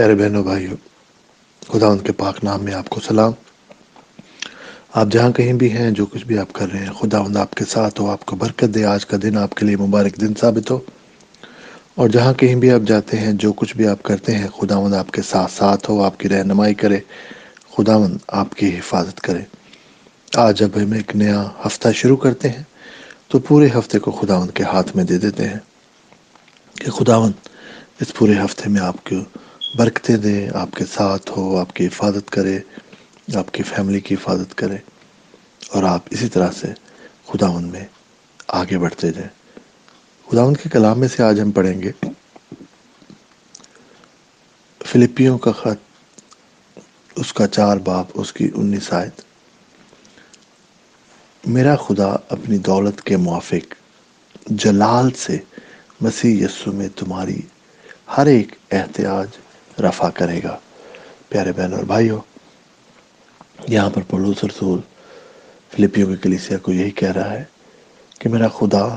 پیارے بہنوں بھائیو خدا ان کے پاک نام میں آپ کو سلام۔ آپ جہاں کہیں بھی ہیں، جو کچھ بھی آپ کر رہے ہیں، خدا ان آپ کے ساتھ ہو، آپ کو برکت دے۔ آج کا دن آپ کے لیے مبارک دن ثابت ہو۔ اور جہاں کہیں بھی آپ جاتے ہیں، جو کچھ بھی آپ کرتے ہیں، خدا مند آپ کے ساتھ ساتھ ہو، آپ کی رہنمائی کرے، خدا مند آپ کی حفاظت کرے۔ آج جب ہم ایک نیا ہفتہ شروع کرتے ہیں، تو پورے ہفتے کو خدا ان کے ہاتھ میں دے دیتے ہیں کہ خداون اس پورے ہفتے میں آپ کو برکتیں دے آپ کے ساتھ ہو، آپ کی حفاظت کرے، آپ کی فیملی کی حفاظت کرے۔ اور آپ اسی طرح سے خداون میں آگے بڑھتے جائیں۔ خداون کے کلام میں سے آج ہم پڑھیں گے، فلپیوں کا خط، اس کا چار باپ، اس کی انیس آیت۔ میرا خدا اپنی دولت کے موافق، جلال سے مسیح یسو میں تمہاری ہر ایک احتیاج رفع کرے گا۔ پیارے بہن اور بھائیوں، یہاں پر پولوس رسول فلپیوں کی کلیسیا کو یہی کہہ رہا ہے کہ میرا خدا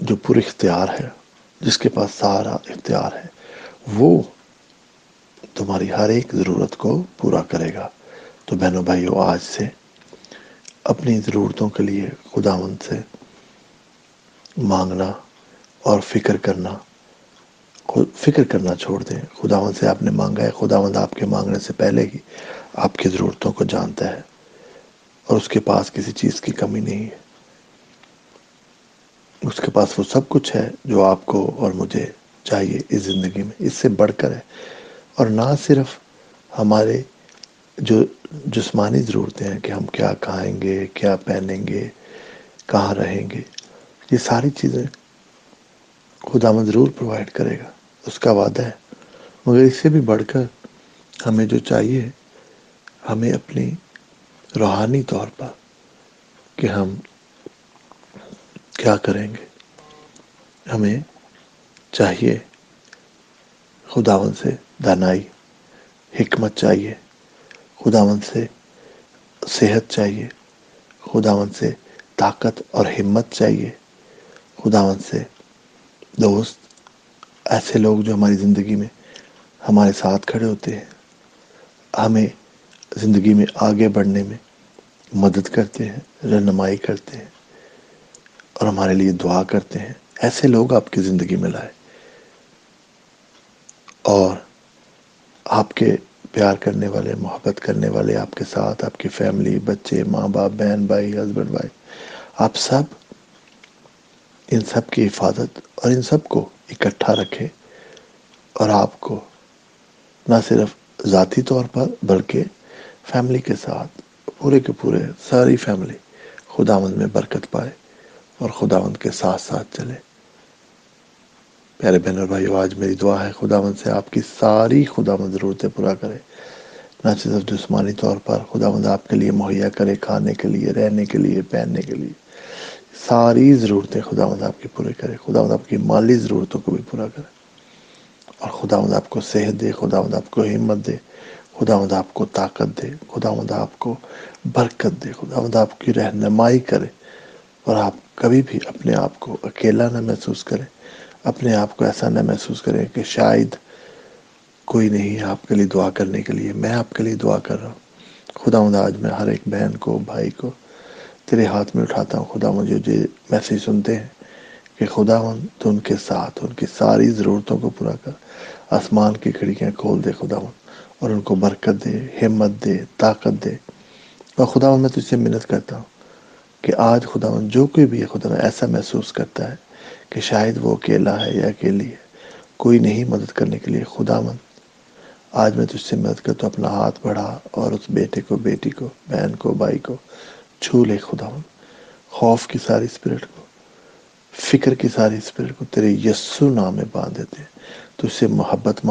جو پر اختیار ہے، جس کے پاس سارا اختیار ہے، وہ تمہاری ہر ایک ضرورت کو پورا کرے گا۔ تو بہنوں، بھائیوں، آج سے اپنی ضرورتوں کے لیے خداون سے مانگنا اور فکر کرنا فکر کرنا چھوڑ دیں۔ خداون سے آپ نے مانگا ہے۔ خداوند آپ کے مانگنے سے پہلے ہی آپ کی ضرورتوں کو جانتا ہے اور اس کے پاس کسی چیز کی کمی نہیں ہے۔ اس کے پاس وہ سب کچھ ہے جو آپ کو اور مجھے چاہیے اس زندگی میں۔ اس سے بڑھ کر ہے۔ اور نہ صرف ہمارے جو جسمانی ضرورتیں ہیں کہ ہم کیا کھائیں گے، کیا پہنیں گے، کہاں رہیں گے، یہ ساری چیزیں خدا ضرور پرووائڈ کرے گا۔ اس کا وعدہ ہے۔ مگر اس سے بھی بڑھ کر ہمیں جو چاہیے، ہمیں اپنی روحانی طور پر کہ ہم کیا کریں گے۔ ہمیں چاہیے خداون سے دانائی، حکمت چاہیے خداون سے صحت چاہیے خداون سے طاقت اور ہمت چاہیے خداون سے دوست ایسے لوگ جو ہماری زندگی میں ہمارے ساتھ کھڑے ہوتے ہیں، ہمیں زندگی میں آگے بڑھنے میں مدد کرتے ہیں، رہنمائی کرتے ہیں اور ہمارے لیے دعا کرتے ہیں۔ ایسے لوگ آپ کی زندگی میں لائے۔ اور آپ کے پیار کرنے والے، محبت کرنے والے، آپ کے ساتھ آپ کی فیملی بچے، ماں باپ، بہن، بھائی ہسبینڈ بھائی آپ سب ان سب کی حفاظت اور ان سب کو اکٹھا رکھے اور آپ کو نہ صرف ذاتی طور پر بلکہ فیملی کے ساتھ پورے کے پورے ساری فیملی خداوند میں برکت پائے اور خداوند کے ساتھ ساتھ چلے۔ پیارے بہن اور بھائیو، آج میری دعا ہے خداوند سے آپ کی ساری خداوند ضرورتیں پورا کرے۔ نہ صرف جسمانی طور پر خداوند آپ کے لیے مہیا کرے کھانے کے لیے، رہنے کے لیے، پہننے کے لیے۔ ساری ضرورتیں خدا مند آپ کی پورے کرے، خدا مند آپ کی مالی ضرورتوں کو بھی پورا کرے۔ اور خدا مند آپ کو صحت دے، خدا مند آپ کو ہمت دے، خدا مند آپ کو طاقت دے، خدا مند آپ کو برکت دے، خدا مند آپ کی رہنمائی کرے۔ اور آپ کبھی بھی اپنے آپ کو اکیلا نہ محسوس کریں۔ اپنے آپ کو ایسا نہ محسوس کریں کہ شاید کوئی نہیں آپ کے لیے دعا کرنے کے لیے، میں آپ کے لیے دعا کر رہا ہوں۔ خدا مند آج میں ہر ایک بہن کو، بھائی کو تیرے ہاتھ میں اٹھاتا ہوں۔ خدا مجھے جو میسیج سنتے ہیں کہ خدا تو ان کے ساتھ، ان کی ساری ضرورتوں کو پورا کر۔ آسمان کی کھڑکیاں کھول دے خدا اور ان کو برکت دے، ہمت دے، طاقت دے۔ اور خدا میں تجھ سے منت کرتا ہوں کہ آج خدا جو کوئی بھی ہے، خدا ایسا محسوس کرتا ہے کہ شاید وہ اکیلا ہے یا اکیلی ہے۔ کوئی نہیں مدد کرنے کے لیے۔ خدا مند آج میں تجھ سے مدد کرتا ہوں، اپنا ہاتھ بڑھا اور اس بیٹے کو، بیٹی کو، بہن کو، بھائی کو چھو لے خدا خوف کی ساری اسپرٹ کو، فکر کی ساری اسپرٹ کو تیرے یسو نام میں باندھ دیتے تو اس سے محبت مانگ